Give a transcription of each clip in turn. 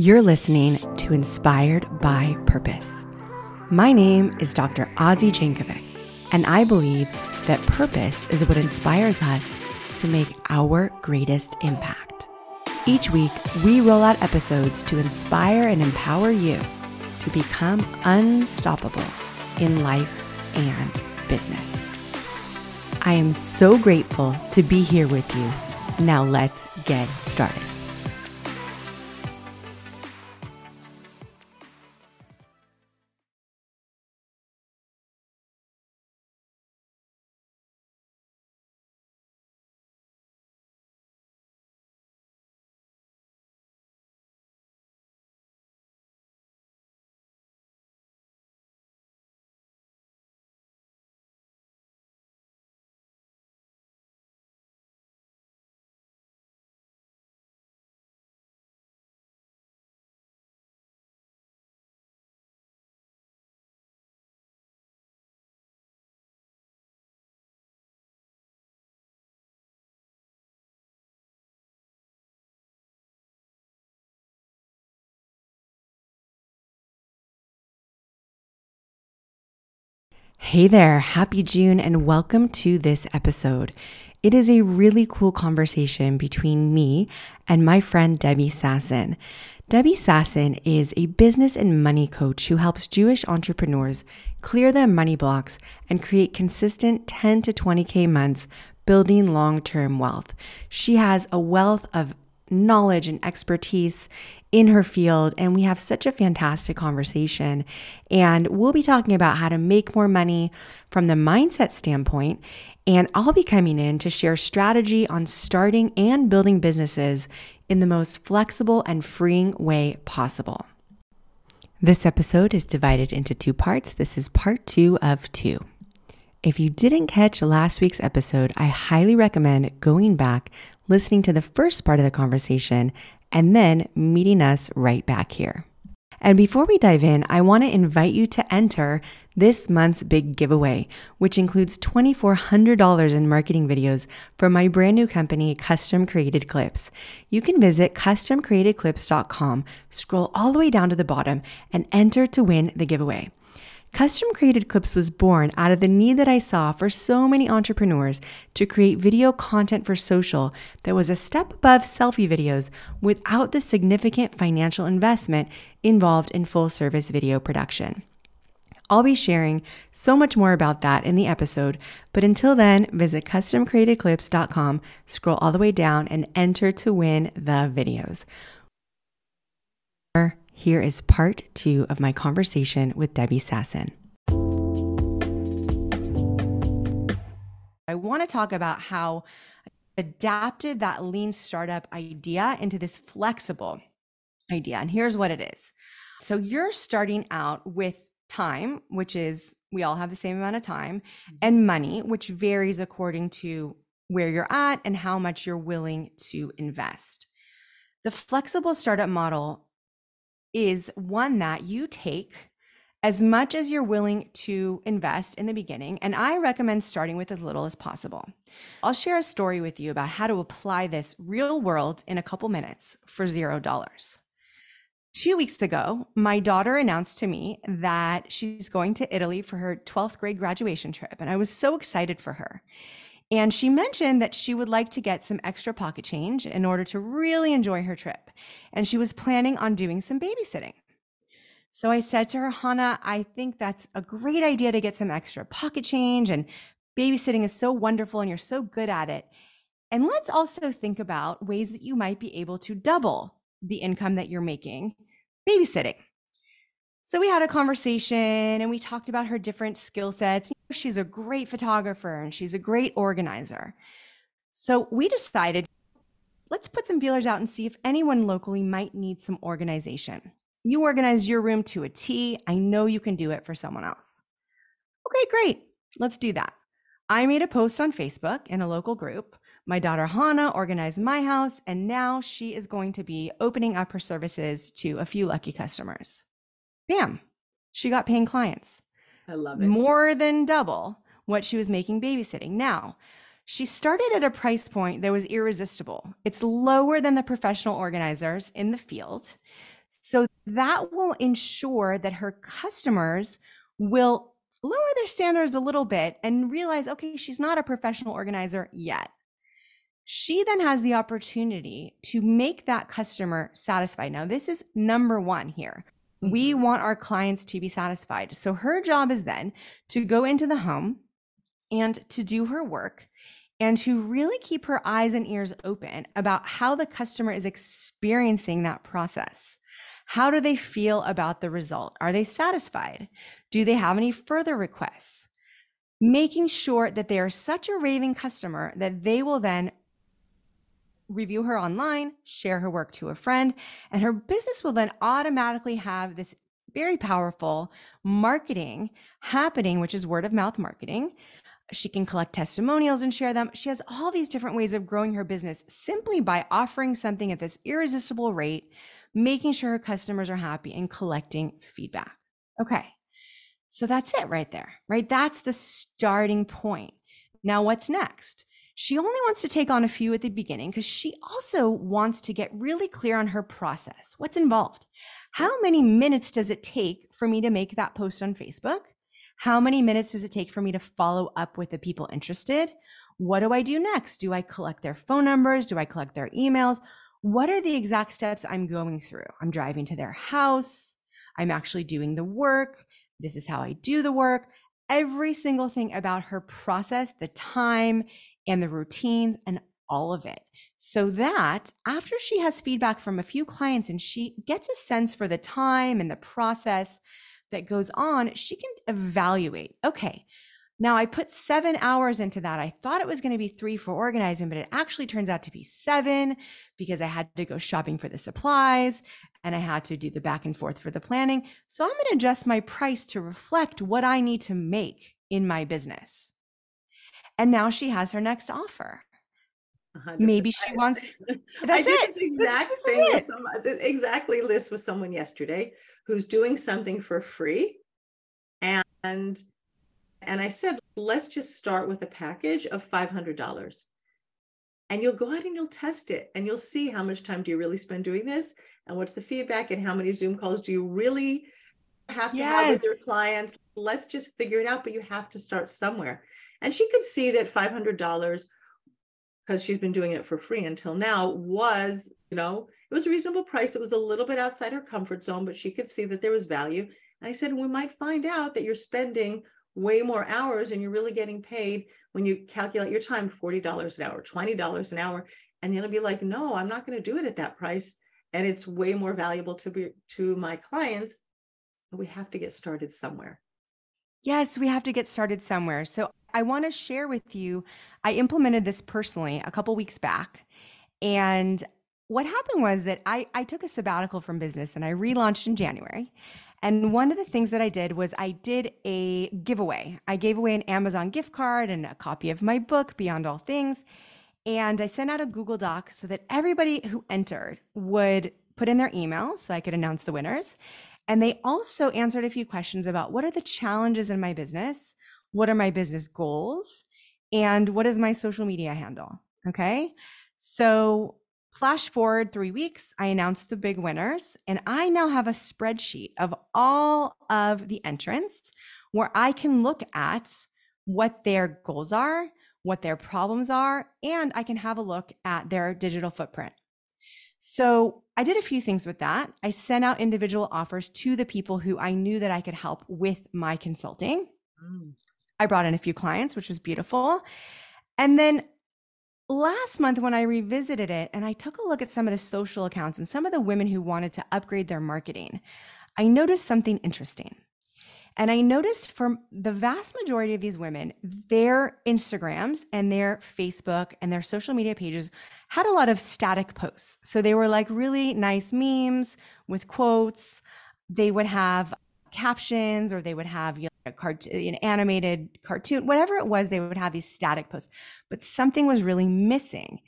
You're listening to Inspired by Purpose. My name is Dr. Azi Jankovic, and I believe that purpose is what inspires us to make our greatest impact. Each week, we roll out episodes to inspire and empower you to become unstoppable in life and business. I am so grateful to be here with you. Now, let's get started. Hey there, happy June, and welcome to this episode. It is a really cool conversation between me and my friend Debbie Sassen. Debbie Sassen is a business and money coach who helps Jewish entrepreneurs clear their money blocks and create consistent 10 to 20K months building long term wealth. She has a wealth of knowledge and expertise in her field. And we have such a fantastic conversation. And we'll be talking about how to make more money from the mindset standpoint. And I'll be coming in to share strategy on starting and building businesses in the most flexible and freeing way possible. This episode is divided into two parts. This is part two of two. If you didn't catch last week's episode, I highly recommend going back, listening to the first part of the conversation, and then meeting us right back here. And before we dive in, I want to invite you to enter this month's big giveaway, which includes $2,400 in marketing videos from my brand new company, Custom Created Clips. You can visit customcreatedclips.com, scroll all the way down to the bottom, and enter to win the giveaway. Custom Created Clips was born out of the need that I saw for so many entrepreneurs to create video content for social that was a step above selfie videos without the significant financial investment involved in full service video production. I'll be sharing so much more about that in the episode, but until then, visit customcreatedclips.com, scroll all the way down, and enter to win the videos. Here is part two of my conversation with Debbie Sassen. I want to talk about how I adapted that lean startup idea into this flexible idea. And here's what it is. So you're starting out with time, which is we all have the same amount of time, mm-hmm. and money, which varies according to where you're at and how much you're willing to invest. The flexible startup model is one that you take as much as you're willing to invest in the beginning. And I recommend starting with as little as possible. I'll share a story with you about how to apply this real world in a couple minutes for zero dollars. Two weeks ago, my daughter announced to me that she's going to Italy for her 12th grade graduation trip. And I was so excited for her. And she mentioned that she would like to get some extra pocket change in order to really enjoy her trip. And she was planning on doing some babysitting. So I said to her, Hannah, I think that's a great idea to get some extra pocket change. And babysitting is so wonderful and you're so good at it. And let's also think about ways that you might be able to double the income that you're making babysitting. So we had a conversation and we talked about her different skill sets. She's a great photographer and she's a great organizer. So we decided let's put some feelers out and see if anyone locally might need some organization. You organize your room to a T. I know you can do it for someone else. Okay, great. Let's do that. I made a post on Facebook in a local group. My daughter Hannah organized my house, and now she is going to be opening up her services to a few lucky customers bam, she got paying clients. I love it. More than double what she was making babysitting. Now, she started at a price point that was irresistible. It's lower than the professional organizers in the field. So that will ensure that her customers will lower their standards a little bit and realize, okay, she's not a professional organizer yet. She then has the opportunity to make that customer satisfied. Now, this is number one here. We mm-hmm. want our clients to be satisfied. So her job is then to go into the home and to do her work and to really keep her eyes and ears open about how the customer is experiencing that process. How do they feel about the result? Are they satisfied? Do they have any further requests? Making sure that they are such a raving customer that they will then review her online, share her work to a friend, and her business will then automatically have this very powerful marketing happening, which is word of mouth marketing. She can collect testimonials and share them. She has all these different ways of growing her business simply by offering something at this irresistible rate, making sure her customers are happy, and collecting feedback. Okay. So that's it right there, right? That's the starting point. Now, what's next? She only wants to take on a few at the beginning because she also wants to get really clear on her process. What's involved? How many minutes does it take for me to make that post on Facebook? How many minutes does it take for me to follow up with the people interested? What do I do next? Do I collect their phone numbers? Do I collect their emails? What are the exact steps I'm going through? I'm driving to their house. I'm actually doing the work. This is how I do the work. Every single thing about her process, the time, and the routines and all of it. So that after she has feedback from a few clients and she gets a sense for the time and the process that goes on, she can evaluate okay, now I put seven hours into that. I thought it was going to be three for organizing, but it actually turns out to be seven because I had to go shopping for the supplies and I had to do the back and forth for the planning. So I'm going to adjust my price to reflect what I need to make in my business. And now she has her next offer. 100%. Maybe she wants. That's I it. This exact this same. Some, exactly list with someone yesterday who's doing something for free, and and I said, let's just start with a package of five hundred dollars, and you'll go out and you'll test it, and you'll see how much time do you really spend doing this, and what's the feedback, and how many Zoom calls do you really have to yes. have with your clients. Let's just figure it out, but you have to start somewhere. And she could see that $500, because she's been doing it for free until now, was, you know, it was a reasonable price. It was a little bit outside her comfort zone, but she could see that there was value. And I said, we might find out that you're spending way more hours and you're really getting paid when you calculate your time $40 an hour, $20 an hour. And then it'll be like, no, I'm not going to do it at that price. And it's way more valuable to be to my clients. But we have to get started somewhere. Yes, we have to get started somewhere. So I want to share with you, I implemented this personally a couple weeks back. And what happened was that I, I took a sabbatical from business and I relaunched in January. And one of the things that I did was I did a giveaway. I gave away an Amazon gift card and a copy of my book, Beyond All Things. And I sent out a Google Doc so that everybody who entered would put in their email so I could announce the winners. And they also answered a few questions about what are the challenges in my business? What are my business goals? And what is my social media handle? Okay. So, flash forward three weeks, I announced the big winners, and I now have a spreadsheet of all of the entrants where I can look at what their goals are, what their problems are, and I can have a look at their digital footprint. So I did a few things with that. I sent out individual offers to the people who I knew that I could help with my consulting. Mm. I brought in a few clients, which was beautiful. And then last month, when I revisited it and I took a look at some of the social accounts and some of the women who wanted to upgrade their marketing, I noticed something interesting. And I noticed for the vast majority of these women, their Instagrams and their Facebook and their social media pages had a lot of static posts. So they were like really nice memes with quotes. They would have captions or they would have a cart- uh, an animated cartoon, whatever it was, they would have these static posts. But something was really missing.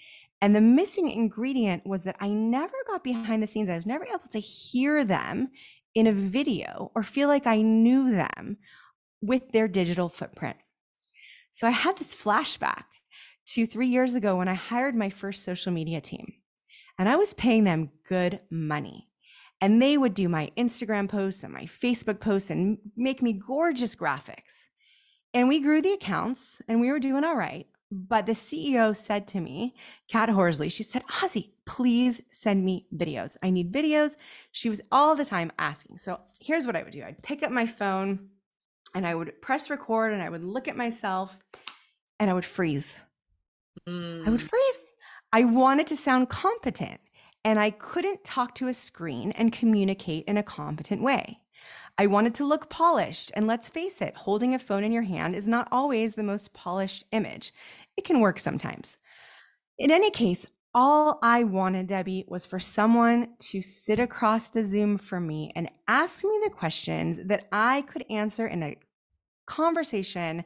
And the missing ingredient was that I never got behind the scenes. I was never able to hear them in a video or feel like I knew them with their digital footprint. So I had this flashback to three years ago when I hired my first social media team, and I was paying them good money. And they would do my Instagram posts and my Facebook posts and make me gorgeous graphics. And we grew the accounts and we were doing all right. But the CEO said to me, Kat Horsley, she said, Azi, please send me videos. I need videos. She was all the time asking. So here's what I would do I'd pick up my phone and I would press record and I would look at myself and I would freeze. Mm. I would mm. freeze. I wanted to sound competent and I couldn't talk to a screen and communicate in a competent way. I wanted to look polished, and let's face it, holding a phone in your hand is not always the most polished image. It can work sometimes. In any case, all I wanted, Debbie, was for someone to sit across the Zoom from me and ask me the questions that I could answer in a conversation.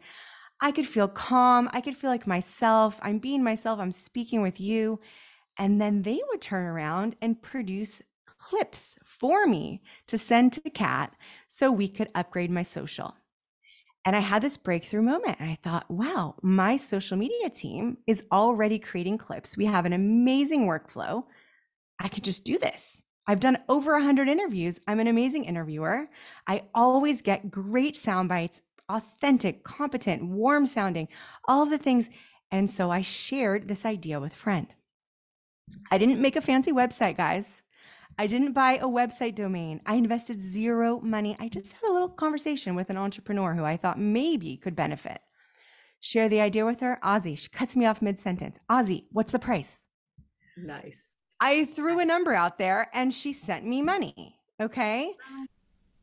I could feel calm. I could feel like myself. I'm being myself. I'm speaking with you. And then they would turn around and produce clips for me to send to Kat so we could upgrade my social. And I had this breakthrough moment. And I thought, wow, my social media team is already creating clips. We have an amazing workflow. I could just do this. I've done over 100 interviews. I'm an amazing interviewer. I always get great sound bites, authentic, competent, warm sounding, all of the things. And so I shared this idea with a friend. I didn't make a fancy website, guys. I didn't buy a website domain. I invested zero money. I just had a little conversation with an entrepreneur who I thought maybe could benefit. Share the idea with her. Azi, she cuts me off mid sentence. Azi, what's the price? Nice. I threw a number out there and she sent me money. Okay.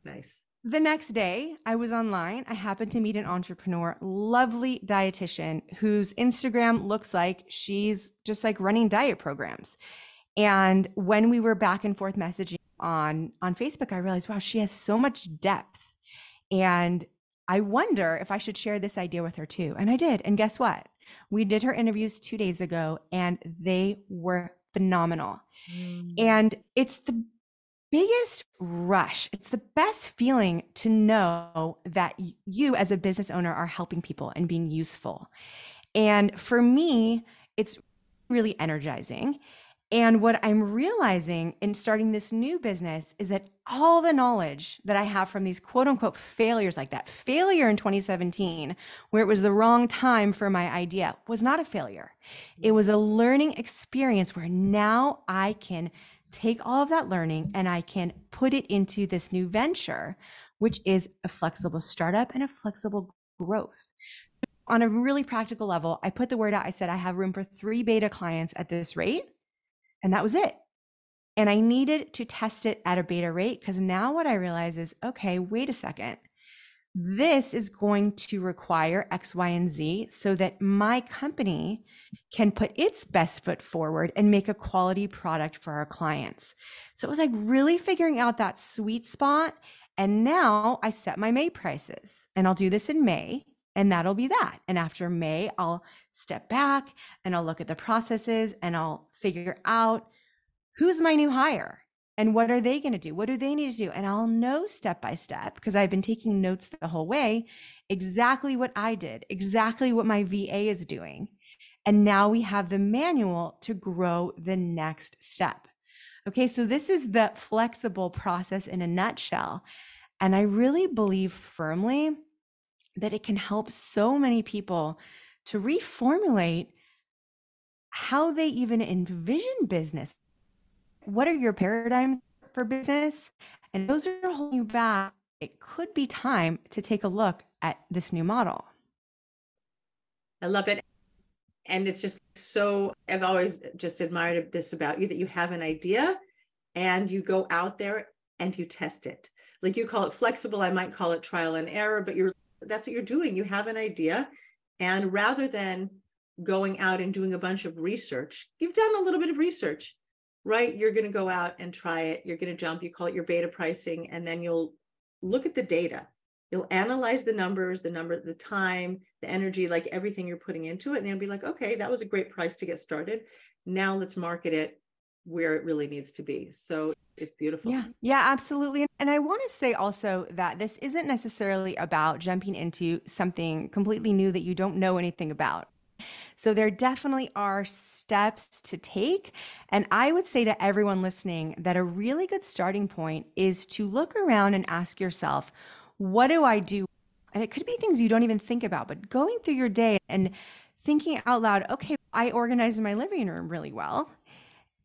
Nice. The next day, I was online. I happened to meet an entrepreneur, lovely dietitian whose Instagram looks like she's just like running diet programs. And when we were back and forth messaging on on Facebook, I realized, wow, she has so much depth. And I wonder if I should share this idea with her too. And I did. And guess what? We did her interviews 2 days ago and they were phenomenal. Mm. And it's the biggest rush. It's the best feeling to know that you as a business owner are helping people and being useful. And for me, it's really energizing. And what I'm realizing in starting this new business is that all the knowledge that I have from these quote unquote failures, like that failure in 2017, where it was the wrong time for my idea, was not a failure. It mm-hmm. was a learning experience where now I can take all of that learning and I can put it into this new venture, which is a flexible startup and a flexible growth. On a really practical level, I put the word out. I said, I have room for three beta clients at this rate and that was it. And I needed to test it at a beta rate because now what I realize is okay, wait a second. This is going to require X, Y, and Z so that my company can put its best foot forward and make a quality product for our clients. So it was like really figuring out that sweet spot. And now I set my May prices, and I'll do this in May and that'll be that. And after May, I'll step back and I'll look at the processes and I'll figure out who's my new hire and what are they going to do? What do they need to do? And I'll know step by step because I've been taking notes the whole way exactly what I did, exactly what my VA is doing. And now we have the manual to grow the next step. Okay, so this is the flexible process in a nutshell. And I really believe firmly that it can help so many people to reformulate how they even envision business. What are your paradigms for business? And those are holding you back. It could be time to take a look at this new model. I love it. And it's just so, I've always just admired this about you that you have an idea and you go out there and you test it. Like you call it flexible, I might call it trial and error, but you're that's what you're doing. You have an idea. And rather than going out and doing a bunch of research, you've done a little bit of research, right? You're going to go out and try it. You're going to jump, you call it your beta pricing, and then you'll look at the data. You'll analyze the numbers, the number, the time, the energy, like everything you're putting into it. And then be like, okay, that was a great price to get started. Now let's market it where it really needs to be. So it's beautiful. Yeah. Yeah, absolutely. And I want to say also that this isn't necessarily about jumping into something completely new that you don't know anything about. So there definitely are steps to take. And I would say to everyone listening that a really good starting point is to look around and ask yourself, what do I do? And it could be things you don't even think about, but going through your day and thinking out loud, okay, I organized my living room really well.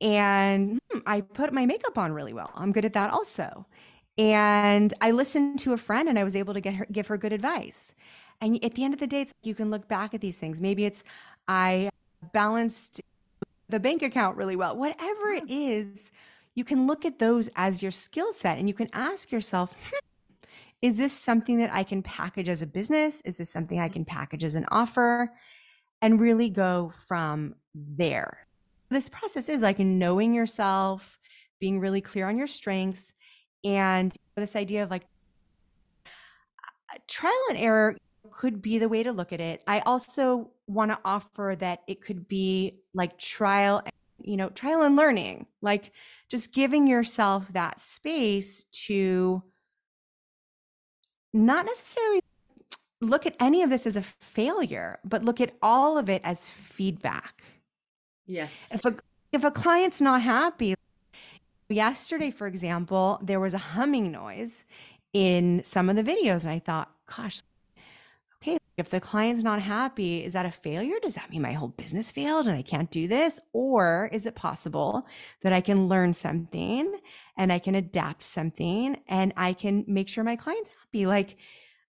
And hmm, I put my makeup on really well. I'm good at that also. And I listened to a friend and I was able to get her give her good advice. And at the end of the day, it's you can look back at these things. Maybe it's I balanced the bank account really well. Whatever it is, you can look at those as your skill set and you can ask yourself, hmm, is this something that I can package as a business? Is this something I can package as an offer? And really go from there. This process is like knowing yourself, being really clear on your strengths, and this idea of like trial and error could be the way to look at it. I also want to offer that it could be like trial, you know, trial and learning, like just giving yourself that space to not necessarily look at any of this as a failure, but look at all of it as feedback. Yes. If a if a client's not happy, yesterday, for example, there was a humming noise in some of the videos, and I thought, gosh, okay, if the client's not happy, is that a failure? Does that mean my whole business failed and I can't do this? Or is it possible that I can learn something and I can adapt something and I can make sure my client's happy? Like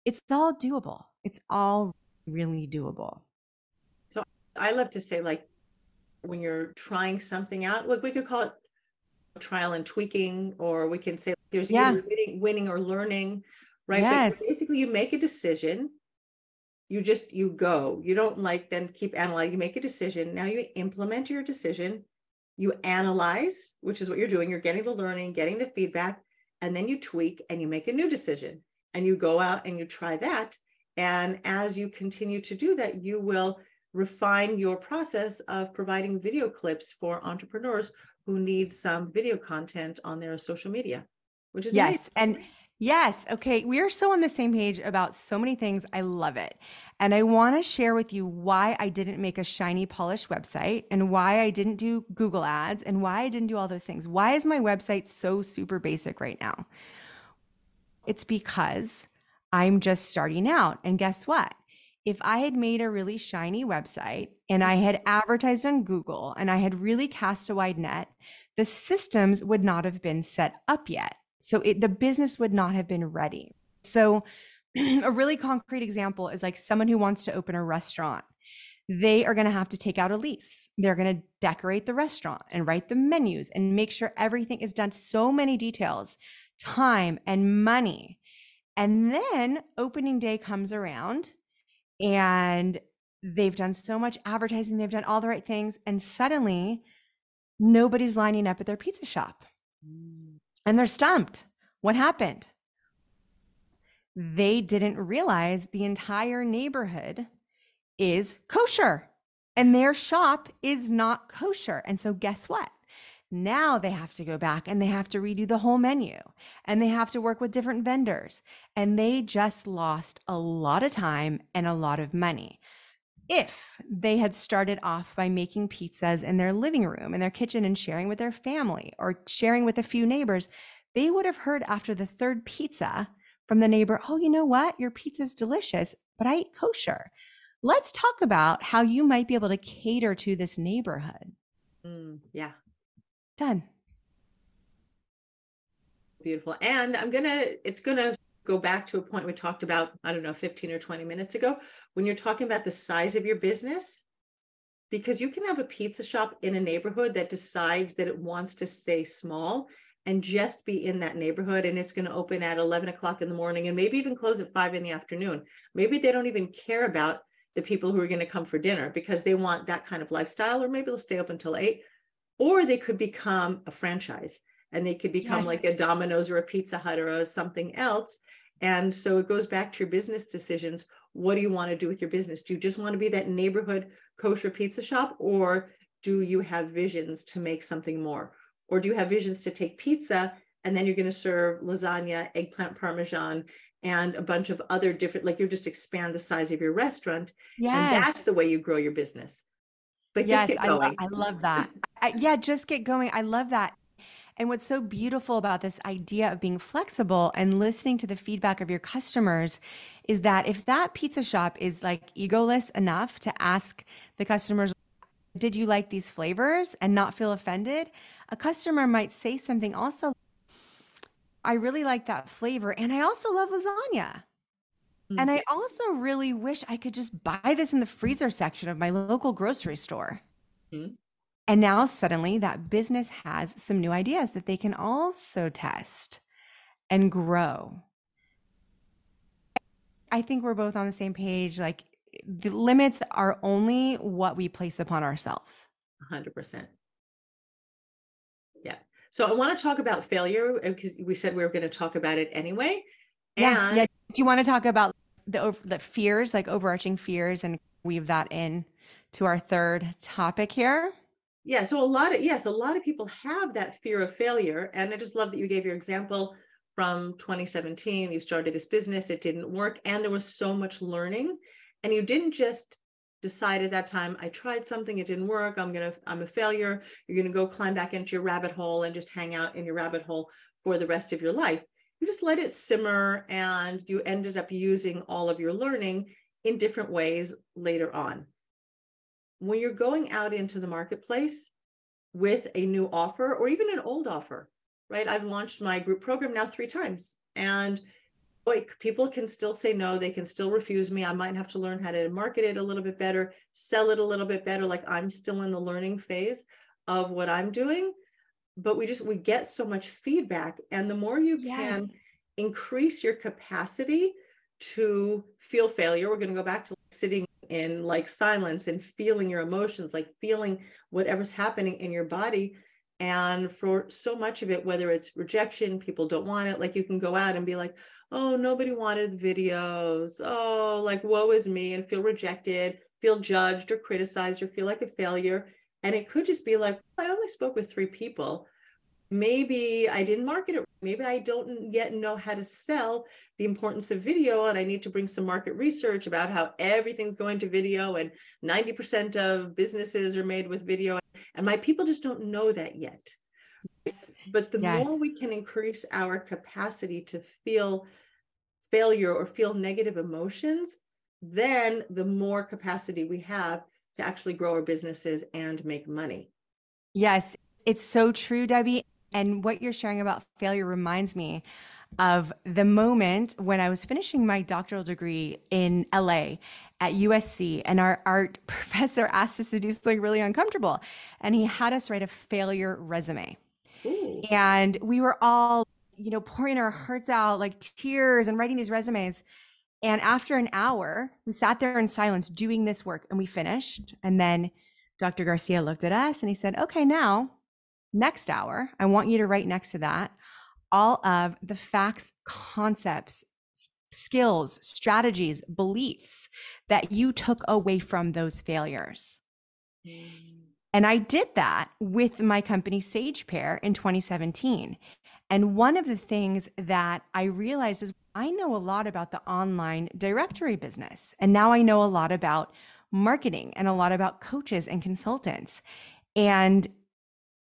it's all doable. It's all really doable. So I love to say, like, when you're trying something out, like we could call it trial and tweaking, or we can say there's yeah. either winning, winning or learning, right? Yes. But basically, you make a decision you just you go. You don't like then keep analyzing you make a decision. Now you implement your decision. You analyze which is what you're doing. You're getting the learning getting the feedback and then you tweak and you make a new decision. And you go out and you try that. And as you continue to do that you will refine your process of providing video clips for entrepreneurs who need some video content on their social media which is yes amazing. and Yes. Okay. We are so on the same page about so many things. I love it. And I want to share with you why I didn't make a shiny, polished website and why I didn't do Google ads and why I didn't do all those things. Why is my website so super basic right now? It's because I'm just starting out. And guess what? If I had made a really shiny website and I had advertised on Google and I had really cast a wide net, the systems would not have been set up yet. So it, the business would not have been ready. So a really concrete example is like someone who wants to open a restaurant. They are going to have to take out a lease. They're going to decorate the restaurant and write the menus and make sure everything is done. So many details, time and money. And then opening day comes around and they've done so much advertising, they've done all the right things. And suddenly nobody's lining up at their pizza shop. Mm and they're stumped. What happened? They didn't realize the entire neighborhood is kosher and their shop is not kosher. And so, guess what? Now they have to go back and they have to redo the whole menu and they have to work with different vendors. And they just lost a lot of time and a lot of money if they had started off by making pizzas in their living room, in their kitchen, and sharing with their family or sharing with a few neighbors, they would have heard after the third pizza from the neighbor, Oh, you know what? Your pizza's delicious, but I eat kosher. Let's talk about how you might be able to cater to this neighborhood. Mm, yeah. Done. Beautiful. And I'm going to, it's going to go back to a point we talked about, I don't know, 15 or 20 minutes ago, when you're talking about the size of your business, because you can have a pizza shop in a neighborhood that decides that it wants to stay small and just be in that neighborhood and it's going to open at 11 o'clock in the morning and maybe even close at 5 in the afternoon. Maybe they don't even care about the people who are going to come for dinner because they want that kind of lifestyle or maybe they'll stay up until 8 or they could become a franchise and they could become yes. like a domino's or a pizza hut or a something else and so it goes back to your business decisions. What do you want to do with your business? Do you just want to be that neighborhood kosher pizza shop, or do you have visions to make something more? Or do you have visions to take pizza and then you're going to serve lasagna, eggplant parmesan, and a bunch of other different like you're just expand the size of your restaurant yes. and that's the way you grow your business but yes, I, I, love that I, yeah just get going i love that and what's so beautiful about this idea of being flexible and listening to the feedback of your customers is that if that pizza shop is like egoless enough to ask the customers did you like these flavors and not feel offended a customer might say something also I really like that flavor. And I also love lasagna. Mm-hmm. And I also really wish I could just buy this in the freezer section of my local grocery store. Mm-hmm. And now suddenly that business has some new ideas that they can also test and grow. I think we're both on the same page. Like the limits are only what we place upon ourselves. 100%. Yeah. So I want to talk about failure because uh, we said we were going to talk about it anyway. Yeah, yeah. Do you want to talk about the the fears, like overarching fears, and weave that in to our third topic here? Yeah. So a lot of yes, a lot of people have that fear of failure, and I just love that you gave your example from 2017. You started this business, it didn't work, and there was so much learning, and you didn't just decide at that time i tried something it didn't work i'm gonna i'm a failure you're gonna go climb back into your rabbit hole and just hang out in your rabbit hole for the rest of your life you just let it simmer and you ended up using all of your learning in different ways later on when you're going out into the marketplace with a new offer or even an old offer right? I've launched my group program now three times and like people can still say no they can still refuse me. I might have to learn how to market it a little bit better sell it a little bit better. Like i'm still in the learning phase of what i'm doing but we just we get so much feedback. And the more you yes. can increase your capacity to feel failure we're going to go back to sitting in like silence and feeling your emotions like feeling whatever's happening in your body and for so much of it whether it's rejection people don't want it like you can go out and be like oh, nobody wanted videos. Oh, like, woe is me, and feel rejected, feel judged or criticized, or feel like a failure. And it could just be like, I only spoke with three people. Maybe I didn't market it. Maybe I don't yet know how to sell the importance of video. And I need to bring some market research about how everything's going to video and 90% of businesses are made with video. And my people just don't know that yet. But the yes. more we can increase our capacity to feel failure or feel negative emotions, then the more capacity we have to actually grow our businesses and make money. Yes, it's so true, Debbie. And what you're sharing about failure reminds me of the moment when I was finishing my doctoral degree in LA at USC, and our art professor asked us to do something really uncomfortable. And he had us write a failure resume. Ooh. And we were all you know, pouring our hearts out like tears and writing these resumes. And after an hour, we sat there in silence doing this work and we finished. And then Dr. Garcia looked at us and he said, Okay, now, next hour, I want you to write next to that all of the facts, concepts, skills, strategies, beliefs that you took away from those failures. Mm. And I did that with my company Sage Pair in 2017. And one of the things that I realized is I know a lot about the online directory business. And now I know a lot about marketing and a lot about coaches and consultants. And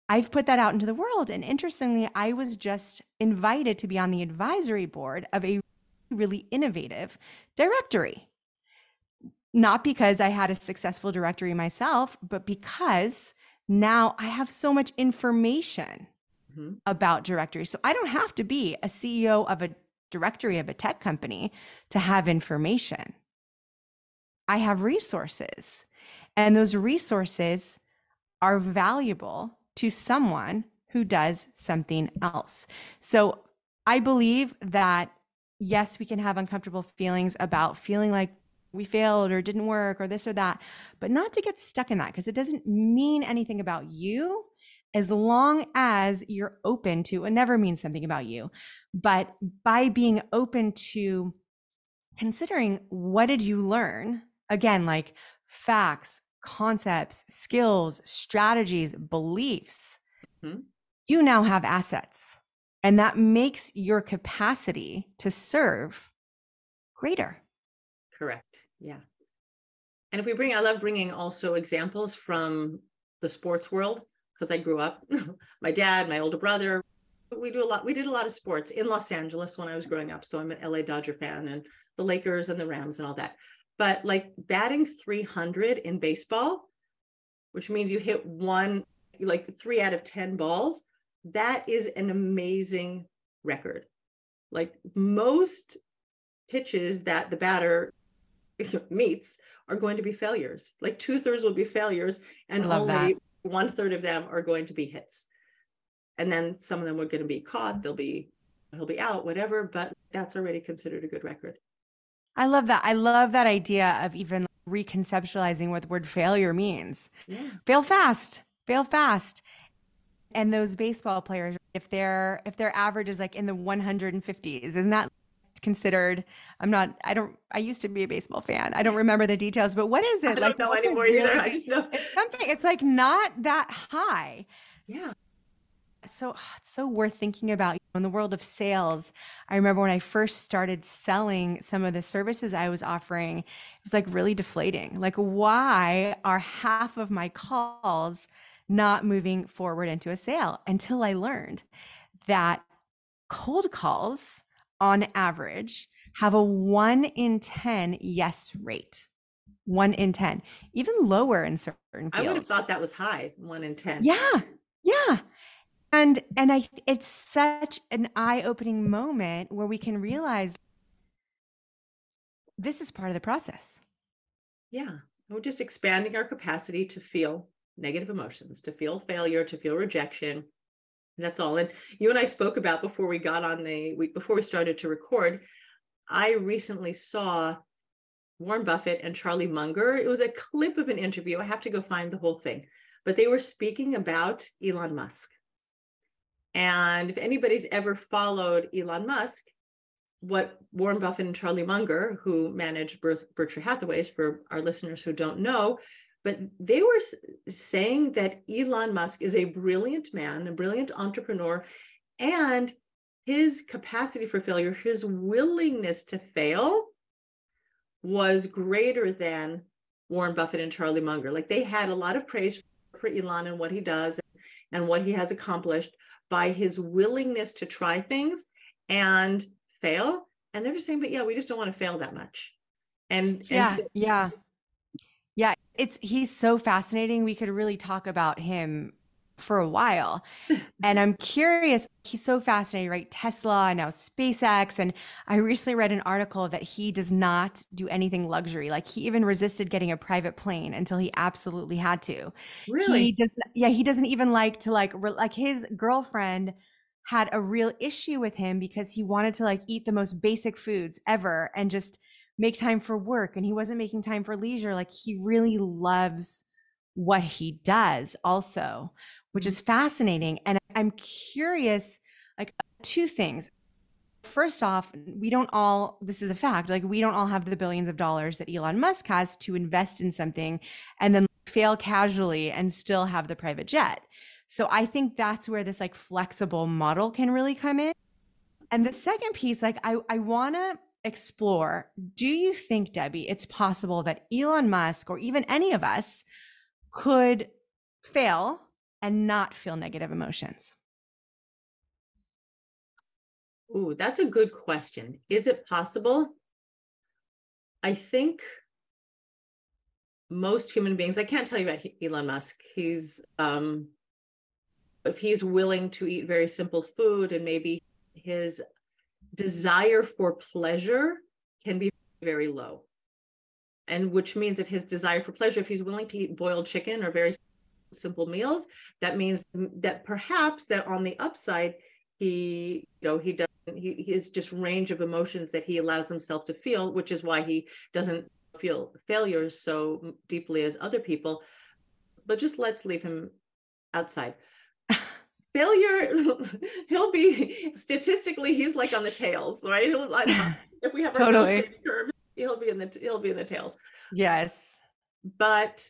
I've put that out into the world. And interestingly, I was just invited to be on the advisory board of a really innovative directory. Not because I had a successful directory myself, but because now I have so much information mm-hmm. about directories. So I don't have to be a CEO of a directory of a tech company to have information. I have resources, and those resources are valuable to someone who does something else. So I believe that yes, we can have uncomfortable feelings about feeling like we failed or didn't work or this or that, but not to get stuck in that because it doesn't mean anything about you as long as you're open to it never means something about you but by being open to considering what did you learn again like facts concepts skills strategies beliefs mm-hmm. you now have assets and that makes your capacity to serve greater. Correct. Yeah. And if we bring, I love bringing also examples from the sports world because I grew up, my dad, my older brother, we do a lot. We did a lot of sports in Los Angeles when I was growing up. So I'm an LA Dodger fan and the Lakers and the Rams and all that. But like batting 300 in baseball, which means you hit one, like three out of 10 balls, that is an amazing record. Like most pitches that the batter meets are going to be failures. Like two thirds will be failures, and only one third of them are going to be hits. And then some of them are going to be caught. They'll be he'll be out, whatever. But that's already considered a good record. I love that. I love that idea of even reconceptualizing what the word failure means. Yeah. Fail fast. Fail fast. And those baseball players, if their if their average is like in the 150s, isn't that considered i'm not i don't i used to be a baseball fan i don't remember the details but what is it I like don't know anymore really, either i just know it's something it's like not that high yeah so it's so worth thinking about in the world of sales i remember when i first started selling some of the services i was offering it was like really deflating like why are half of my calls not moving forward into a sale until i learned that cold calls on average have a one in 10 yes rate. One in 10, even lower in certain fields. I would have thought that was high, one in 10. Yeah. Yeah. And and I it's such an eye-opening moment where we can realize this is part of the process. Yeah. We're just expanding our capacity to feel negative emotions, to feel failure, to feel rejection, that's all. And you and I spoke about before we got on the we, before we started to record. I recently saw Warren Buffett and Charlie Munger. It was a clip of an interview. I have to go find the whole thing, but they were speaking about Elon Musk. And if anybody's ever followed Elon Musk, what Warren Buffett and Charlie Munger, who manage Berkshire Hathaways, for our listeners who don't know, but they were saying that Elon Musk is a brilliant man, a brilliant entrepreneur, and his capacity for failure, his willingness to fail was greater than Warren Buffett and Charlie Munger. Like they had a lot of praise for Elon and what he does and what he has accomplished by his willingness to try things and fail. And they're just saying, but yeah, we just don't want to fail that much. And yeah, and so, yeah. Yeah, it's he's so fascinating. We could really talk about him for a while. and I'm curious, he's so fascinating, right? Tesla and now SpaceX. And I recently read an article that he does not do anything luxury. Like he even resisted getting a private plane until he absolutely had to. Really? He does yeah, he doesn't even like to like re- like his girlfriend had a real issue with him because he wanted to like eat the most basic foods ever and just make time for work and he wasn't making time for leisure like he really loves what he does also which mm-hmm. is fascinating and i'm curious like two things. First off we don't all this is a fact like we don't all have the billions of dollars that elon musk has to invest in something and then fail casually and still have the private jet. So i think that's where this like flexible model can really come in. And the second piece like i i want to explore do you think, Debbie, it's possible that Elon Musk or even any of us could fail and not feel negative emotions? Ooh, that's a good question. Is it possible? I think most human beings, I can't tell you about Elon Musk. He's, um, if he's willing to eat very simple food and maybe his desire for pleasure can be very low. And which means if his desire for pleasure, if he's willing to eat boiled chicken or very simple meals, that means that perhaps that on the upside, he, you know, he doesn't, he his just range of emotions that he allows himself to feel, which is why he doesn't feel failures so deeply as other people. But just let's leave him outside. Failure he'll be statistically he's like on the tails right? If we have totally. curve he'll be in the he'll be in the tails. Yes. But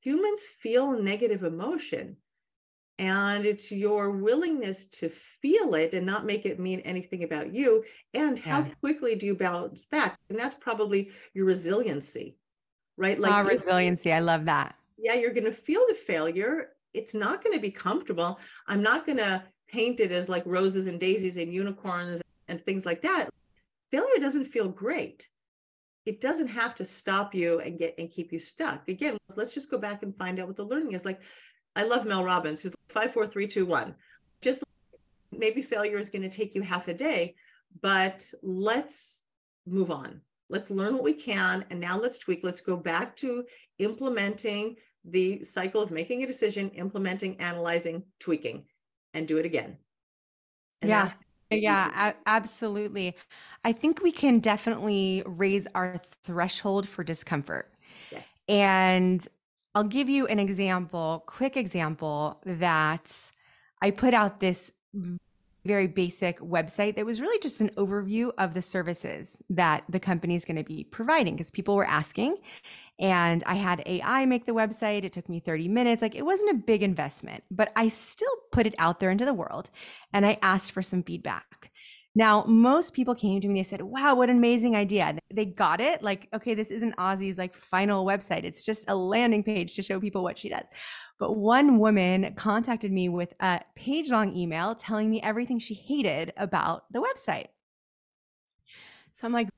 humans feel negative emotion and it's your willingness to feel it and not make it mean anything about you and how yeah. quickly do you bounce back? And that's probably your resiliency right? Like ah, resiliency. I love that. Yeah you're going to feel the failure. It's not going to be comfortable. I'm not going to paint it as like roses and daisies and unicorns and things like that. Failure doesn't feel great it doesn't have to stop you and get and keep you stuck again let's just go back and find out what the learning is like I love Mel Robbins, who's like five, four, three, two, one. Just maybe failure is going to take you half a day, but let's move on. Let's learn what we can. And now let's tweak. Let's go back to implementing the cycle of making a decision, implementing, analyzing, tweaking, and do it again. And yeah. Yeah, absolutely. I think we can definitely raise our threshold for discomfort. Yes. And I'll give you an example, quick example that I put out this very basic website that was really just an overview of the services that the company is going to be providing because people were asking. And I had AI make the website. It took me 30 minutes. Like it wasn't a big investment, but I still put it out there into the world and I asked for some feedback. Now, most people came to me, they said, wow, what an amazing idea. They got it. Like, okay, this isn't Azi's like final website. It's just a landing page to show people what she does. But one woman contacted me with a page long email telling me everything she hated about the website. So I'm like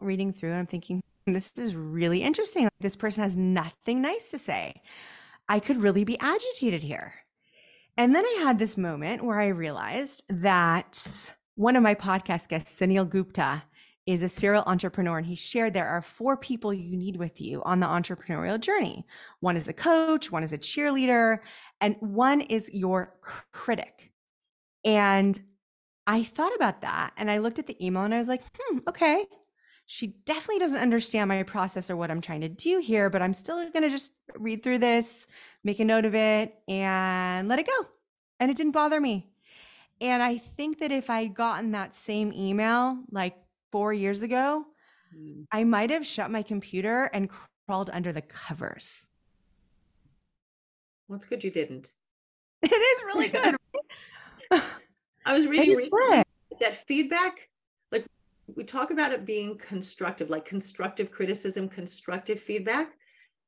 reading through and I'm thinking, hmm, this is really interesting. This person has nothing nice to say. I could really be agitated here. And then I had this moment where I realized that one of my podcast guests, Sunil Gupta, is a serial entrepreneur, and he shared there are four people you need with you on the entrepreneurial journey. One is a coach, one is a cheerleader, and one is your critic. And I thought about that and I looked at the email and I was like, hmm, okay. She definitely doesn't understand my process or what I'm trying to do here, but I'm still going to just read through this, make a note of it, and let it go. And it didn't bother me. And I think that if I'd gotten that same email like four years ago, mm. I might have shut my computer and crawled under the covers. What's good you didn't? It is really good. I was reading recently that feedback, like we talk about it being constructive, like constructive criticism, constructive feedback.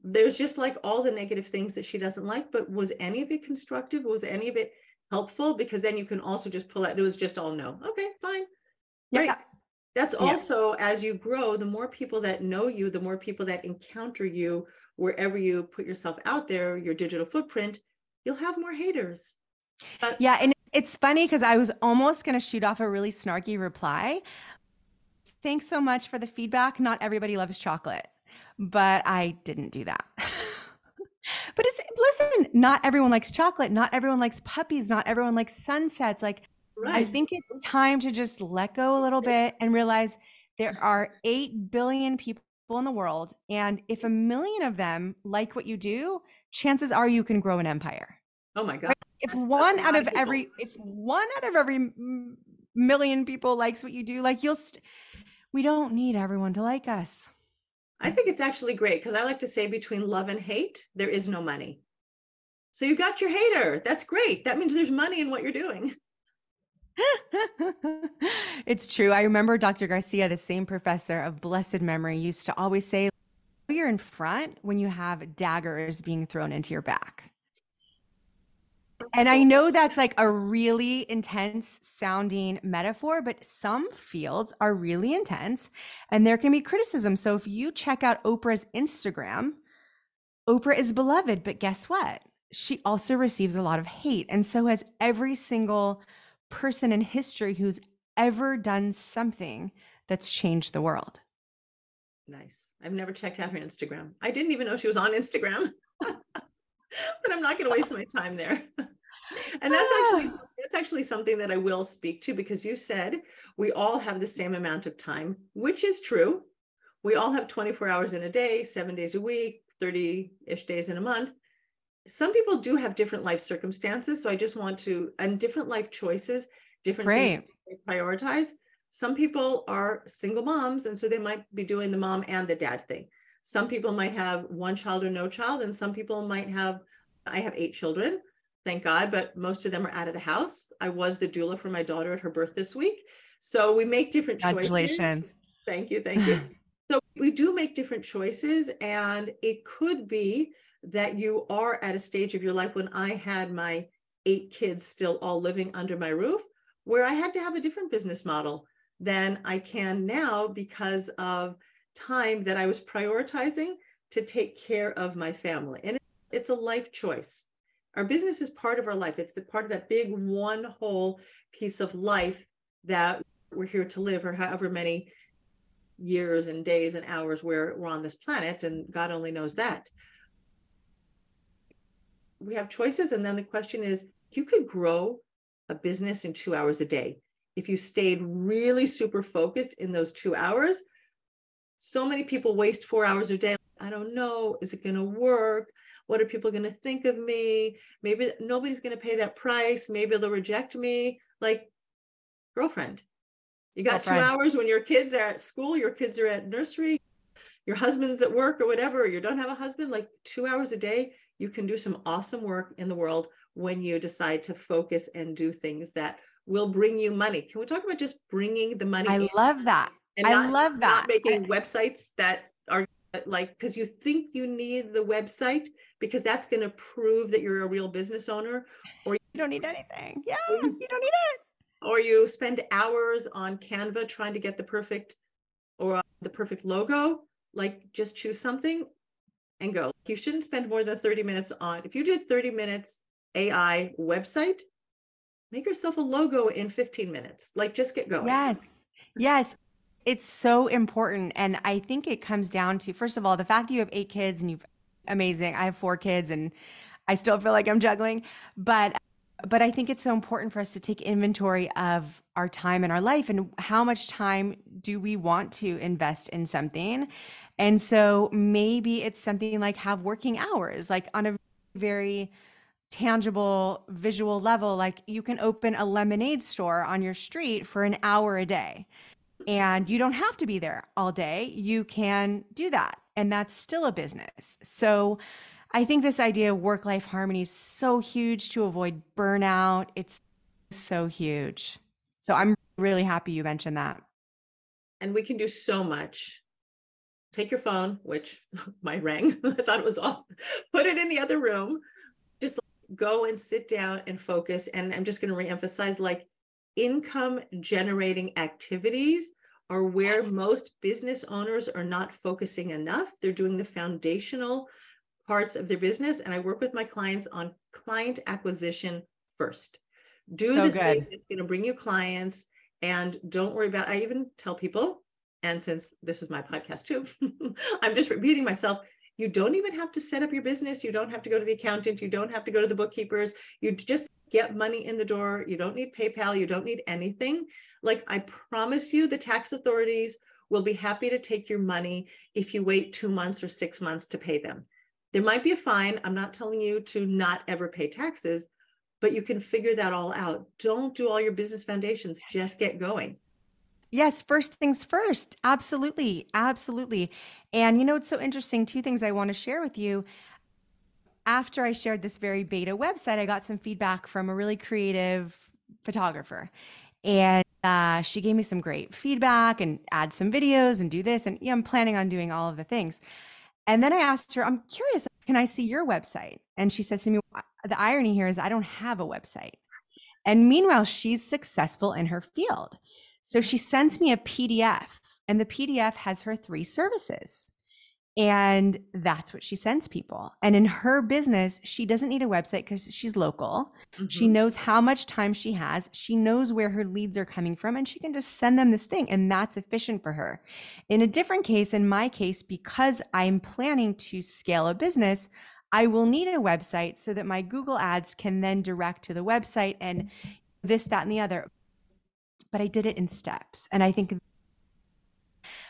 There's just like all the negative things that she doesn't like, but was any of it constructive? Was any of it helpful because then you can also just pull out it was just all no okay fine right yeah. that's yeah. also as you grow the more people that know you the more people that encounter you wherever you put yourself out there your digital footprint you'll have more haters but- yeah and it's funny because i was almost going to shoot off a really snarky reply thanks so much for the feedback not everybody loves chocolate but i didn't do that but it's listen, not everyone likes chocolate, not everyone likes puppies, not everyone likes sunsets. Like right. I think it's time to just let go a little bit and realize there mm-hmm. are 8 billion people in the world and if a mm-hmm. million of them like what you do, chances are you can grow an empire. Oh my god. Right? If That's one out of every if one out of every million people likes what you do, like you'll st- we don't need everyone to like us. I think it's actually great because I like to say between love and hate, there is no money. So you got your hater. That's great. That means there's money in what you're doing. it's true. I remember Dr. Garcia, the same professor of blessed memory, used to always say, You're in front when you have daggers being thrown into your back. And I know that's like a really intense sounding metaphor, but some fields are really intense and there can be criticism. So if you check out Oprah's Instagram, Oprah is beloved, but guess what? She also receives a lot of hate. And so has every single person in history who's ever done something that's changed the world. Nice. I've never checked out her Instagram. I didn't even know she was on Instagram. but I'm not going to waste my time there. and that's actually ah. that's actually something that I will speak to because you said we all have the same amount of time, which is true. We all have 24 hours in a day, 7 days a week, 30ish days in a month. Some people do have different life circumstances, so I just want to and different life choices, different right. prioritize. Some people are single moms and so they might be doing the mom and the dad thing some people might have one child or no child, and some people might have, I have eight children. thank God, but most of them are out of the house. I was the doula for my daughter at her birth this week. So we make different Congratulations. choices. Thank you. Thank you. so we do make different choices. And it could be that you are at a stage of your life when I had my eight kids still all living under my roof, where I had to have a different business model than I can now because of time that I was prioritizing to take care of my family. And it's a life choice. Our business is part of our life. It's the part of that big one whole piece of life that we're here to live, or however many years and days and hours we're, we're on this planet. And God only knows that. We have choices. And then the question is you could grow a business in two hours a day. If you stayed really super focused in those two hours, so many people waste four hours a day. I don't know. Is it going to work? What are people going to think of me? Maybe nobody's going to pay that price. Maybe they'll reject me. Like, girlfriend, you got girlfriend. two hours when your kids are at school, your kids are at nursery, your husband's at work or whatever, or you don't have a husband, like two hours a day, you can do some awesome work in the world when you decide to focus and do things that will bring you money. Can we talk about just bringing the money? I love that. And I not, love that. Not making I, websites that are like because you think you need the website because that's going to prove that you're a real business owner or you don't need anything yeah you, you don't need it or you spend hours on canva trying to get the perfect or the perfect logo like just choose something and go you shouldn't spend more than 30 minutes on if you did 30 minutes ai website make yourself a logo in 15 minutes like just get going yes yes it's so important. And I think it comes down to, first of all, the fact that you have eight kids and you've amazing. I have four kids and I still feel like I'm juggling. But but I think it's so important for us to take inventory of our time in our life and how much time do we want to invest in something. And so maybe it's something like have working hours, like on a very tangible visual level like you can open a lemonade store on your street for an hour a day and you don't have to be there all day. You can do that. And that's still a business. So I think this idea of work life harmony is so huge to avoid burnout. It's so huge. So I'm really happy you mentioned that. And we can do so much. Take your phone, which my rang, I thought it was off, put it in the other room. Just go and sit down and focus. And I'm just going to reemphasize like income generating activities are where yes. most business owners are not focusing enough. They're doing the foundational parts of their business. And I work with my clients on client acquisition first. Do so the thing that's going to bring you clients and don't worry about I even tell people, and since this is my podcast too, I'm just repeating myself. You don't even have to set up your business. You don't have to go to the accountant. You don't have to go to the bookkeepers. You just get money in the door. You don't need PayPal. You don't need anything. Like, I promise you, the tax authorities will be happy to take your money if you wait two months or six months to pay them. There might be a fine. I'm not telling you to not ever pay taxes, but you can figure that all out. Don't do all your business foundations, just get going. Yes, first things first. Absolutely. Absolutely. And you know, it's so interesting. Two things I want to share with you after I shared this very beta website, I got some feedback from a really creative photographer. And uh, she gave me some great feedback and add some videos and do this. And I'm planning on doing all of the things. And then I asked her, I'm curious, can I see your website? And she says to me, the irony here is I don't have a website. And meanwhile, she's successful in her field. So she sends me a PDF, and the PDF has her three services. And that's what she sends people. And in her business, she doesn't need a website because she's local. Mm-hmm. She knows how much time she has. She knows where her leads are coming from, and she can just send them this thing. And that's efficient for her. In a different case, in my case, because I'm planning to scale a business, I will need a website so that my Google ads can then direct to the website and this, that, and the other. But I did it in steps. And I think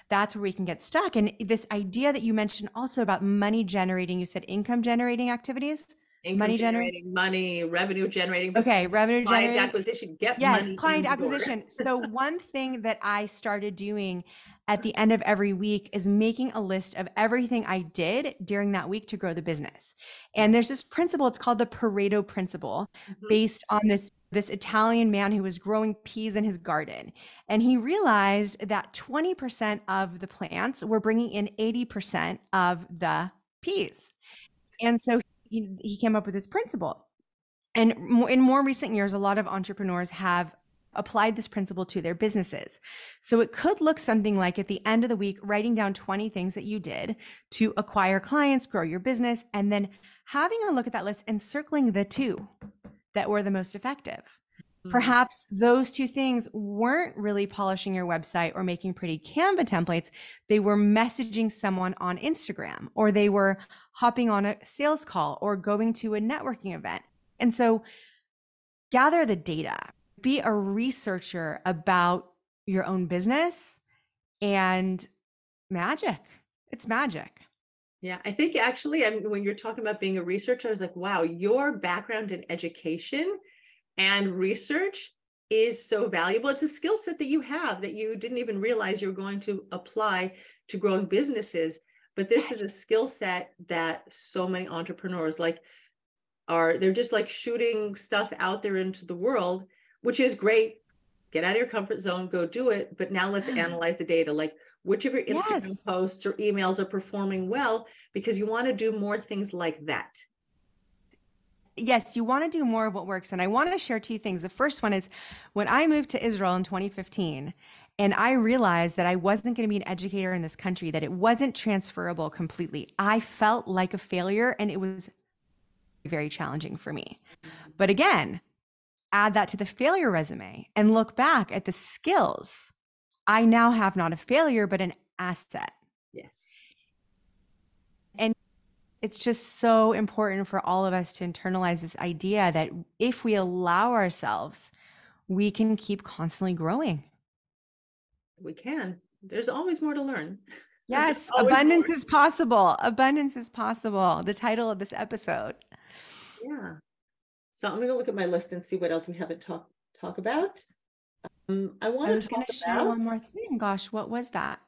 that's where we can get stuck. And this idea that you mentioned also about money generating, you said income generating activities. Income money generating, money, revenue generating. Okay, revenue client generating. acquisition. Get yes, client acquisition. so one thing that I started doing at the end of every week is making a list of everything I did during that week to grow the business. And there's this principle, it's called the Pareto principle, mm-hmm. based on this this Italian man who was growing peas in his garden. And he realized that 20% of the plants were bringing in 80% of the peas. And so he, he came up with this principle. And in more recent years, a lot of entrepreneurs have applied this principle to their businesses. So it could look something like at the end of the week, writing down 20 things that you did to acquire clients, grow your business, and then having a look at that list and circling the two that were the most effective. Mm-hmm. Perhaps those two things weren't really polishing your website or making pretty Canva templates. They were messaging someone on Instagram, or they were hopping on a sales call or going to a networking event. And so gather the data, be a researcher about your own business and magic. It's magic. Yeah, I think actually, I mean, when you're talking about being a researcher, I was like, wow, your background in education and research is so valuable. It's a skill set that you have that you didn't even realize you're going to apply to growing businesses. But this is a skill set that so many entrepreneurs like are, they're just like shooting stuff out there into the world which is great. Get out of your comfort zone, go do it. But now let's analyze the data. Like which of your Instagram yes. posts or emails are performing well because you want to do more things like that. Yes, you want to do more of what works. And I want to share two things. The first one is when I moved to Israel in 2015, and I realized that I wasn't going to be an educator in this country, that it wasn't transferable completely. I felt like a failure and it was very challenging for me. But again, add that to the failure resume and look back at the skills, I now have not a failure, but an asset. Yes. And it's just so important for all of us to internalize this idea that if we allow ourselves, we can keep constantly growing. We can. There's always more to learn. Yes, abundance more. is possible. Abundance is possible. The title of this episode. Yeah. So I'm going to look at my list and see what else we haven't talked talk about. Um, I want to talk about one more thing. Gosh, what was that?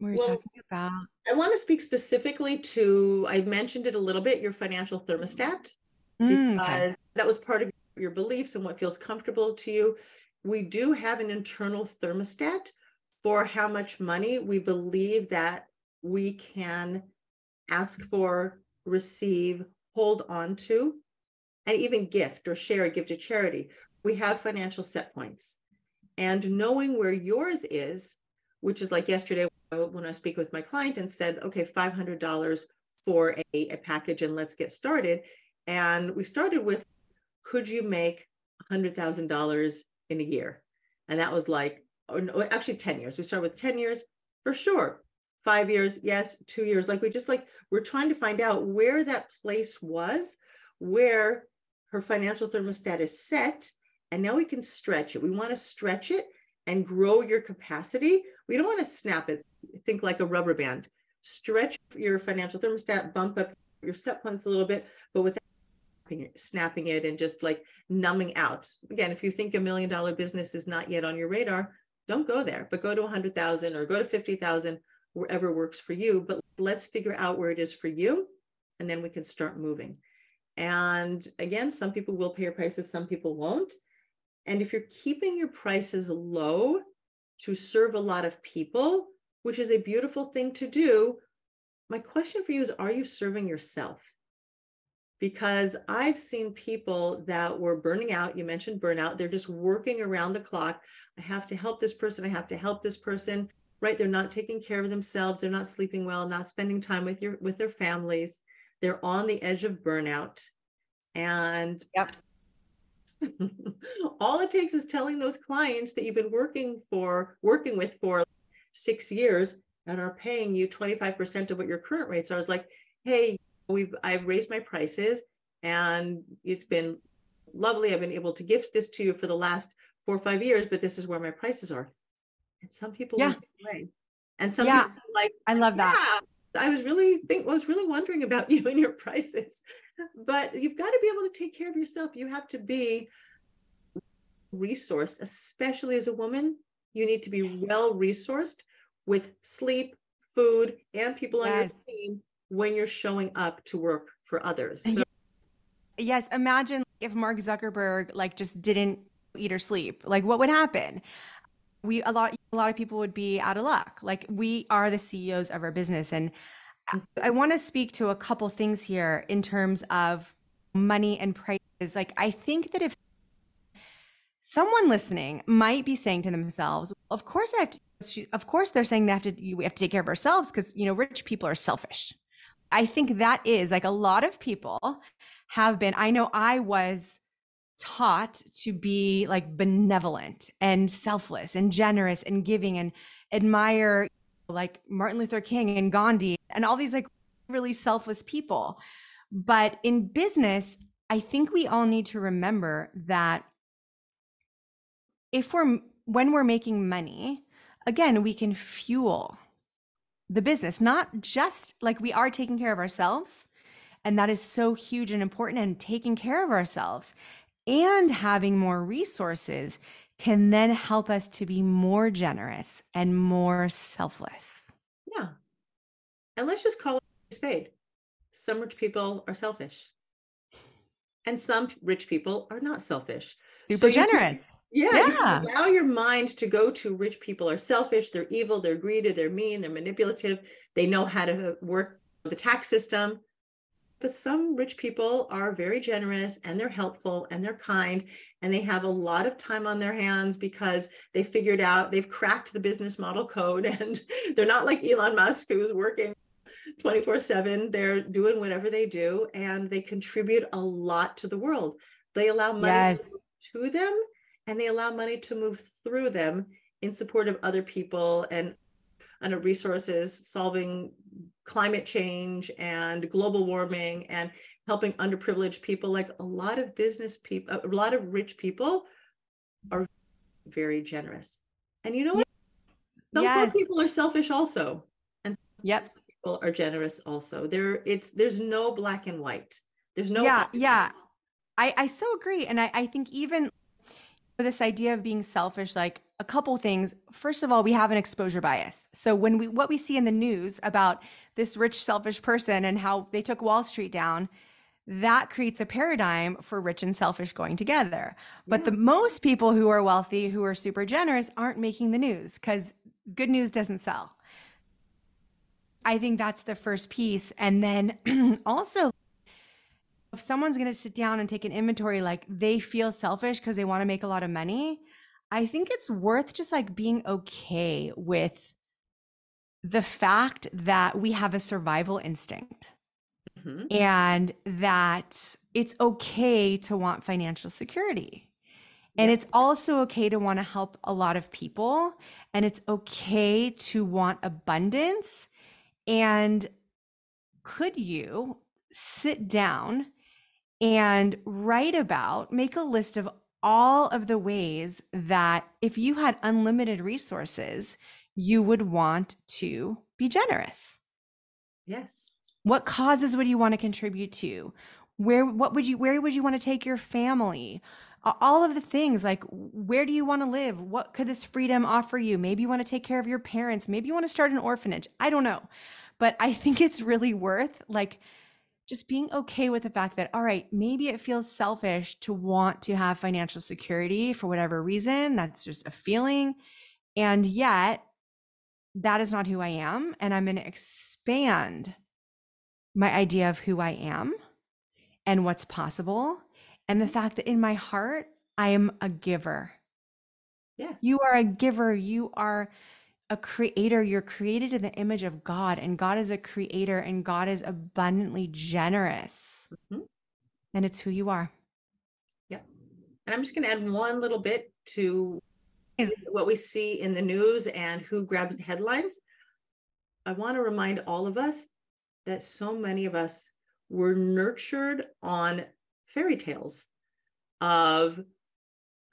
We were well, talking about. I want to speak specifically to. I mentioned it a little bit. Your financial thermostat, mm, because okay. that was part of your beliefs and what feels comfortable to you. We do have an internal thermostat for how much money we believe that we can ask for, receive, hold on to and even gift or share or give to charity. We have financial set points. And knowing where yours is, which is like yesterday when I speak with my client and said, okay, $500 for a, a package and let's get started. And we started with, could you make $100,000 in a year? And that was like, no, actually 10 years. We started with 10 years for sure. Five years, yes, two years. Like we just like, we're trying to find out where that place was, where her financial thermostat is set and now we can stretch it. We want to stretch it and grow your capacity. We don't want to snap it, think like a rubber band. Stretch your financial thermostat, bump up your set points a little bit, but without snapping it and just like numbing out. Again, if you think a million dollar business is not yet on your radar, don't go there, but go to 100,000 or go to 50,000, wherever works for you. But let's figure out where it is for you, and then we can start moving. And again, some people will pay your prices, some people won't. And if you're keeping your prices low to serve a lot of people, which is a beautiful thing to do, my question for you is Are you serving yourself? Because I've seen people that were burning out. You mentioned burnout. They're just working around the clock. I have to help this person. I have to help this person. Right? They're not taking care of themselves. They're not sleeping well, not spending time with your with their families they're on the edge of burnout. And yep. all it takes is telling those clients that you've been working for, working with for six years and are paying you 25% of what your current rates are. Is like, hey, we've I've raised my prices and it's been lovely. I've been able to gift this to you for the last four or five years, but this is where my prices are. And some people yeah. And some yeah. people like, I love that. Yeah, I was really think was really wondering about you and your prices. But you've got to be able to take care of yourself. You have to be resourced, especially as a woman. You need to be well resourced with sleep, food, and people yes. on your team when you're showing up to work for others. So- yes, imagine if Mark Zuckerberg like just didn't eat or sleep. Like what would happen? We a lot a lot of people would be out of luck. Like we are the CEOs of our business and I mm-hmm. want to speak to a couple things here in terms of money and prices. Like I think that if someone listening might be saying to themselves, "Of course I have to." Of course, they're saying they have to. We have to take care of ourselves because you know rich people are selfish. I think that is like a lot of people have been. I know I was taught to be like benevolent and selfless and generous and giving and admire like Martin Luther King and Gandhi and all these like really selfless people. But in business, I think we all need to remember that if we're when we're making money, again, we can fuel the business, not just like we are taking care of ourselves. And that is so huge and important and taking care of ourselves and having more resources can then help us to be more generous and more selfless. Yeah. And let's just call it a spade. Some rich people are selfish. And some rich people are not selfish. Super so generous. Can, yeah. yeah. allow your mind to go to rich people are selfish, they're evil, they're greedy, they're mean, they're manipulative, they know how to work the tax system. But some rich people are very generous and they're helpful and they're kind and they have a lot of time on their hands because they figured out they've cracked the business model code and they're not like Elon Musk who's working 24 7. They're doing whatever they do and they contribute a lot to the world. They allow money yes. to, to them and they allow money to move through them in support of other people and and resources solving climate change and global warming and helping underprivileged people like a lot of business people a lot of rich people are very generous. And you know what? Some yes. poor people are selfish also. And yep. people are generous also. There it's there's no black and white. There's no yeah yeah. i i so agree. And i i think even this idea of being selfish like a couple things. First of all we have an exposure bias. So when we what we see in the news about this rich selfish person and how they took wall street down that creates a paradigm for rich and selfish going together. But yeah. the most people who are wealthy who are super generous aren't making the news because good news doesn't sell. I think that's the first piece. And then also if someone's going to sit down and take an inventory like they feel selfish because they want to make a lot of money i think it's worth just like being okay with the fact that we have a survival instinct mm-hmm. and that it's okay to want financial security and yeah. it's also okay to want to help a lot of people and it's okay to want abundance and could you sit down and write about, make a list of all of the ways that if you had unlimited resources, you would want to be generous. Yes. What causes would you want to contribute to? Where what would you where would you want to take your family? All of the things like where do you want to live? What could this freedom offer you? Maybe you want to take care of your parents, maybe you want to start an orphanage. I don't know. But I think it's really worth like just being okay with the fact that, all right, maybe it feels selfish to want to have financial security for whatever reason. That's just a feeling. And yet, that is not who I am. And I'm going to expand my idea of who I am and what's possible. And the fact that in my heart, I am a giver. Yes. You are a giver. You are a creator. You're created in the image of God, and God is a creator, and God is abundantly generous. Mm-hmm. And it's who you are. Yeah. And I'm just going to add one little bit to what we see in the news and who grabs the headlines. I want to remind all of us that so many of us were nurtured on fairy tales of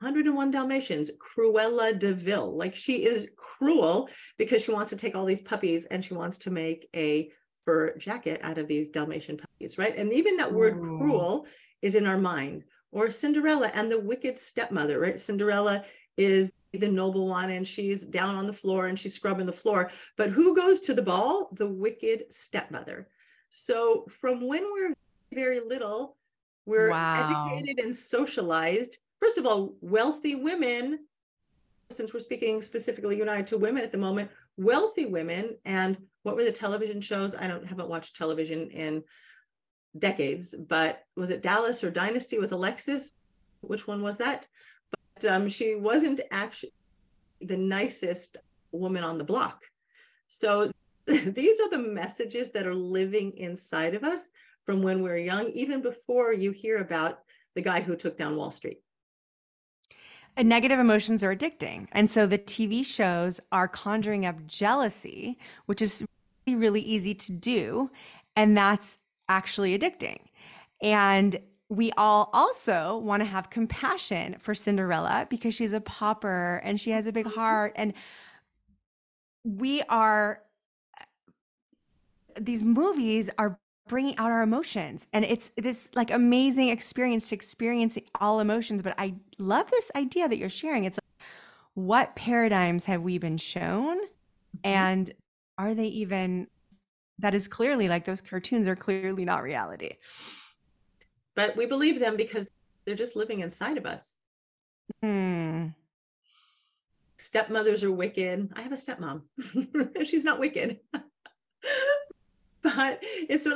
101 Dalmatians, Cruella de Vil. Like she is cruel because she wants to take all these puppies and she wants to make a fur jacket out of these Dalmatian puppies, right? And even that word Ooh. cruel is in our mind. Or Cinderella and the wicked stepmother, right? Cinderella is the noble one and she's down on the floor and she's scrubbing the floor. But who goes to the ball? The wicked stepmother. So from when we're very little, we're wow. educated and socialized. First of all, wealthy women, since we're speaking specifically united to women at the moment, wealthy women and what were the television shows? I don't haven't watched television in decades, but was it Dallas or Dynasty with Alexis? Which one was that? But um, she wasn't actually the nicest woman on the block. So these are the messages that are living inside of us from when we're young, even before you hear about the guy who took down Wall Street. Negative emotions are addicting. And so the TV shows are conjuring up jealousy, which is really, really easy to do. And that's actually addicting. And we all also want to have compassion for Cinderella because she's a pauper and she has a big mm-hmm. heart. And we are, these movies are bringing out our emotions. And it's this like amazing experience to experience all emotions. But I love this idea that you're sharing. It's like, what paradigms have we been shown? Mm-hmm. And are they even, that is clearly like those cartoons are clearly not reality but we believe them because they're just living inside of us. Hmm. Stepmothers are wicked. I have a stepmom. She's not wicked. but it's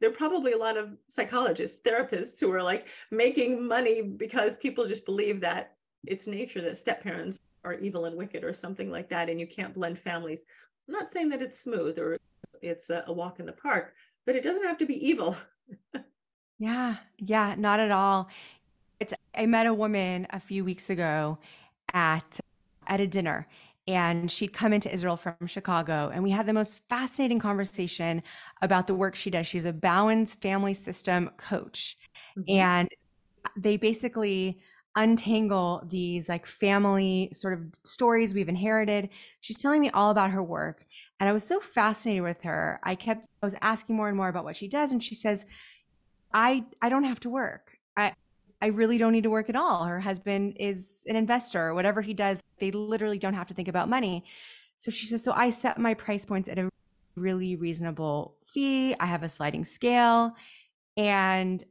there are probably a lot of psychologists, therapists who are like making money because people just believe that it's nature that step parents are evil and wicked or something like that, and you can't blend families. I'm not saying that it's smooth or it's a, a walk in the park, but it doesn't have to be evil. Yeah, yeah, not at all. It's I met a woman a few weeks ago at at a dinner and she'd come into Israel from Chicago and we had the most fascinating conversation about the work she does. She's a Bowen's family system coach. Mm-hmm. And they basically untangle these like family sort of stories we've inherited. She's telling me all about her work and I was so fascinated with her. I kept I was asking more and more about what she does and she says I I don't have to work. I I really don't need to work at all. Her husband is an investor or whatever he does. They literally don't have to think about money. So she says, so I set my price points at a really reasonable fee. I have a sliding scale. And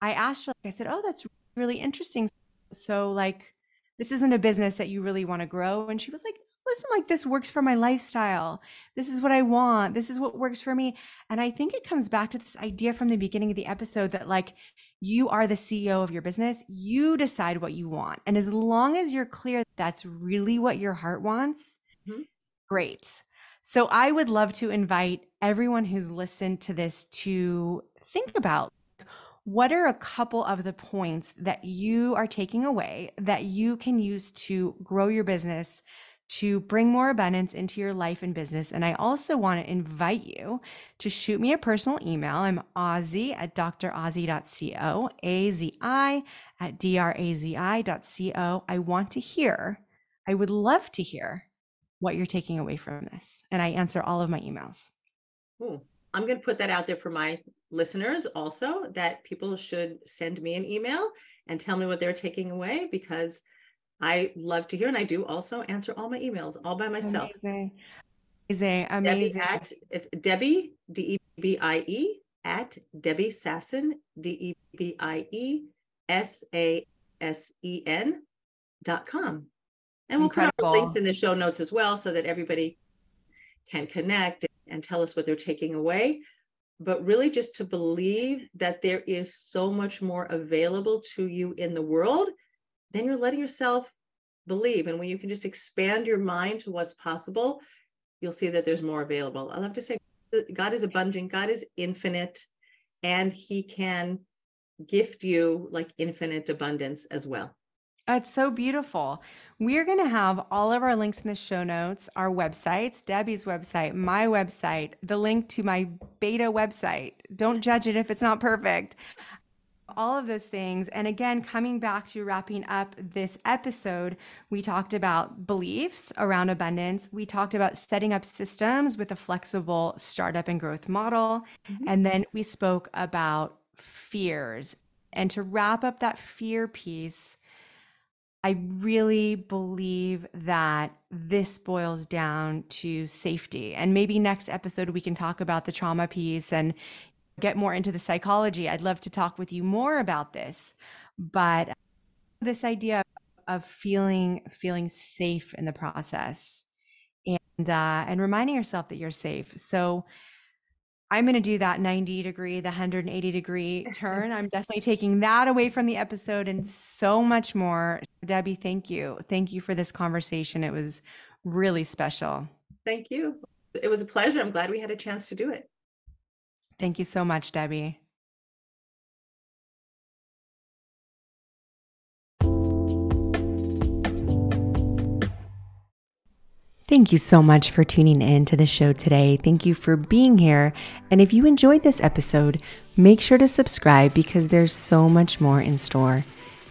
I asked her, like I said, oh, that's really interesting. So like, this isn't a business that you really want to grow. And she was like, listen, like this works for my lifestyle. This is what I want. This is what works for me. And I think it comes back to this idea from the beginning of the episode that like you are the CEO of your business, you decide what you want. And as long as you're clear that's really what your heart wants, mm-hmm. great. So I would love to invite everyone who's listened to this to think about what are a couple of the points that you are taking away that you can use to grow your business to bring more abundance into your life and business. And I also want to invite you to shoot me a personal email. I'm Azi at drazi.co, A-Z-I at D-R-A-Z-I.co. I want to hear, I would love to hear what you're taking away from this. And I answer all of my emails. Ooh, I'm going to put that out there for my listeners also that people should send me an email and tell me what they're taking away because – I love to hear, and I do also answer all my emails all by myself. Amazing, amazing, amazing. Debbie at it's Debbie D E B I E at Debbie Sassen D E B I E S A S E N dot com, and we'll Incredible. put our links in the show notes as well, so that everybody can connect and tell us what they're taking away. But really, just to believe that there is so much more available to you in the world then you're letting yourself believe. And when you can just expand your mind to what's possible, you'll see that there's more available. I love to say God is abundant, God is infinite, and He can gift you like infinite abundance as well. It's so beautiful. We're going to have all of our links in the show notes, our websites, Debbie's website, my website, the link to my beta website. Don't judge it if it's not perfect all of those things. And again, coming back to wrapping up this episode, we talked about beliefs around abundance. We talked about setting up systems with a flexible startup and growth model. Mm-hmm. And then we spoke about fears. And to wrap up that fear piece, I really believe that this boils down to safety. And maybe next episode we can talk about the trauma piece and get more into the psychology. I'd love to talk with you more about this. But this idea of feeling feeling safe in the process and uh, and reminding yourself that you're safe. So I'm going to do that 90 degree, the 180 degree turn. I'm definitely taking that away from the episode and so much more. Debbie, thank you. Thank you for this conversation. It was really special. Thank you. It was a pleasure. I'm glad we had a chance to do it. Thank you so much, Debbie. Thank you so much for tuning in to the show today. Thank you for being here. And if you enjoyed this episode, make sure to subscribe because there's so much more in store.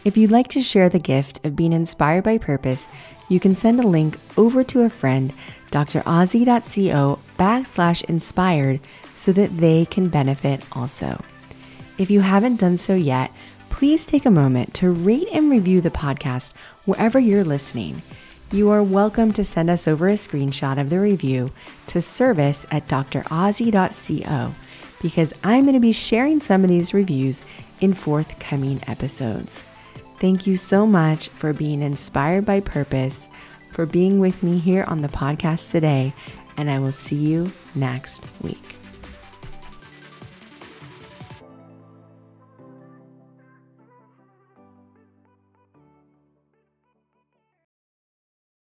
If you'd like to share the gift of being inspired by purpose, you can send a link over to a friend, drazi.co backslash inspired, so that they can benefit also. If you haven't done so yet, please take a moment to rate and review the podcast wherever you're listening you are welcome to send us over a screenshot of the review to service at drazi.co because I'm going to be sharing some of these reviews in forthcoming episodes. Thank you so much for being inspired by purpose, for being with me here on the podcast today, and I will see you next week.